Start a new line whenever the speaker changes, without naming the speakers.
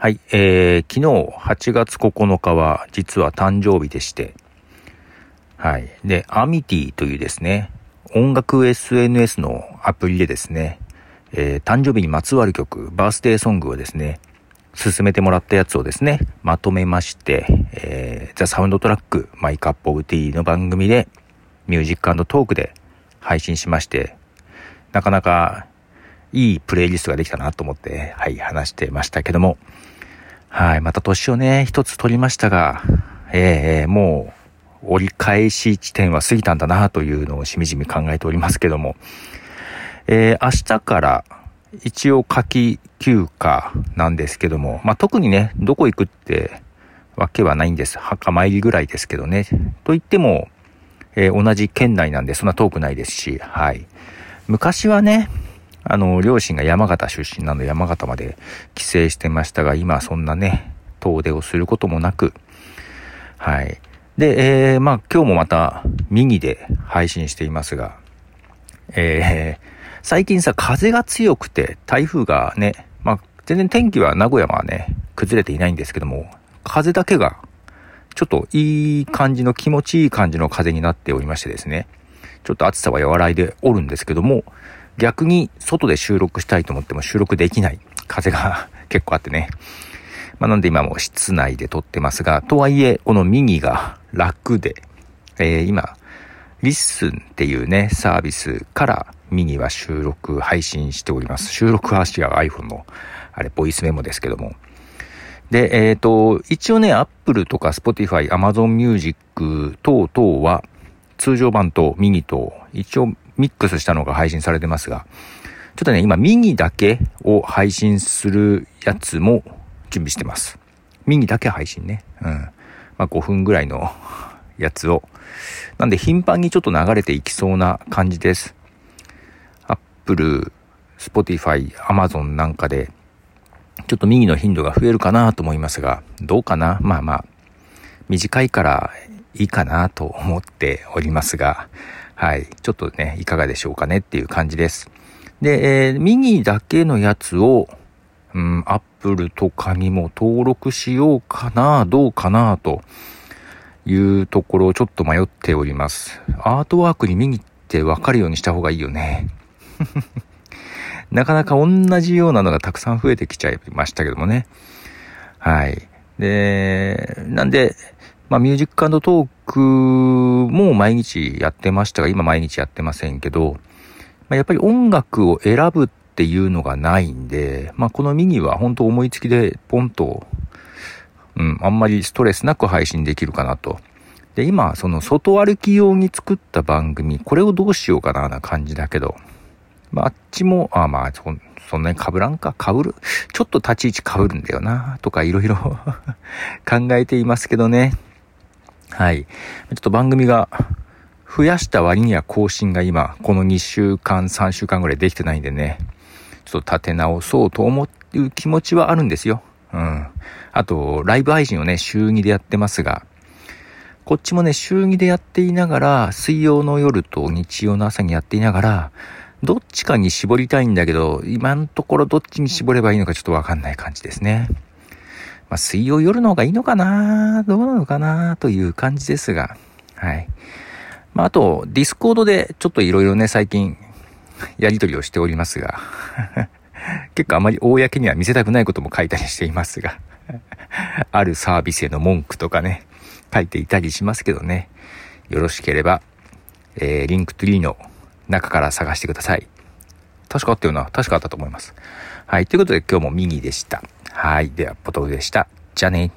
はい、えー、昨日8月9日は実は誕生日でして、はい。で、アミティというですね、音楽 SNS のアプリでですね、えー、誕生日にまつわる曲、バースデーソングをですね、薦めてもらったやつをですね、まとめまして、えー、 The Soundtrack, My Cup of Tea の番組で、ミュージックトークで配信しまして、なかなかいいプレイリストができたなと思って、はい、話してましたけども、はい、また年をね、一つ取りましたが、えー、もう、折り返し地点は過ぎたんだなというのをしみじみ考えておりますけども、えー、明日から一応夏季休暇なんですけども、まあ、特にね、どこ行くってわけはないんです。墓参りぐらいですけどね。と言っても、えー、同じ県内なんでそんな遠くないですし、はい。昔はね、あの、両親が山形出身なので山形まで帰省してましたが、今そんなね、遠出をすることもなく、はい。で、えー、まあ今日もまたミニで配信していますが、えー、最近さ、風が強くて台風がね、まあ全然天気は名古屋はね、崩れていないんですけども、風だけがちょっといい感じの気持ちいい感じの風になっておりましてですね、ちょっと暑さは和らいでおるんですけども、逆に外で収録したいと思っても収録できない風が 結構あってね。まあ、なんで今も室内で撮ってますが、とはいえ、このミニが楽で、えー、今、 LISTEN っていうね、サービスからミニは収録配信しております。収録はしは iPhone の、あれ、ボイスメモですけども。で、えっ、ー、と、一応ね、Apple とか Spotify、Amazon Music 等々は、通常版とミニと、一応ミックスしたのが配信されてますが、ちょっとね、今ミニだけを配信するやつも準備してます。ミニだけ配信ね。うん。まあ、5分ぐらいのやつを。なんで頻繁にちょっと流れていきそうな感じです。Apple、Spotify、Amazon なんかで、ちょっとミニの頻度が増えるかなと思いますが、どうかな？まあまあ、短いからいいかなと思っておりますが、はい。ちょっとね、いかがでしょうかねっていう感じです。で、えー、ミニだけのやつを、うん、アップルとかにも登録しようかな、どうかな、というところをちょっと迷っております。アートワークにミニってわかるようにした方がいいよね。なかなか同じようなのがたくさん増えてきちゃいましたけどもね。はい。で、なんで、まあ、ミュージックトークも毎日やってましたが、今毎日やってませんけど、まあ、やっぱり音楽を選ぶっていうのがないんで、まあ、このミニは本当思いつきでポンと、うん、あんまりストレスなく配信できるかなと。で、今、その外歩き用に作った番組、これをどうしようかなな感じだけど、まあ、あっちも、あまあ、そ、そんなに被らんか、被る？ちょっと立ち位置被るんだよな、とかいろいろ 考えていますけどね。はい。ちょっと番組が増やした割には更新が今、この2週間、3週間ぐらいできてないんでね、ちょっと立て直そうと思う気持ちはあるんですよ。うん。あと、ライブ配信をね、週2でやってますが、こっちもね、週2でやっていながら、水曜の夜と日曜の朝にやっていながら、どっちかに絞りたいんだけど、今のところどっちに絞ればいいのかちょっとわかんない感じですね。まあ、水曜夜の方がいいのかなどうなのかなという感じですが、はい。まあ、あと、 Discord でちょっといろいろね、最近、やりとりをしておりますが、結構あまり公には見せたくないことも書いたりしていますが、あるサービスへの文句とかね、書いていたりしますけどね、よろしければ、えー、 Linktree の中から探してください。確かあったよな。確かあったと思います。はい。ということで今日もミニでした。はい。では、ポトフでした。じゃあね。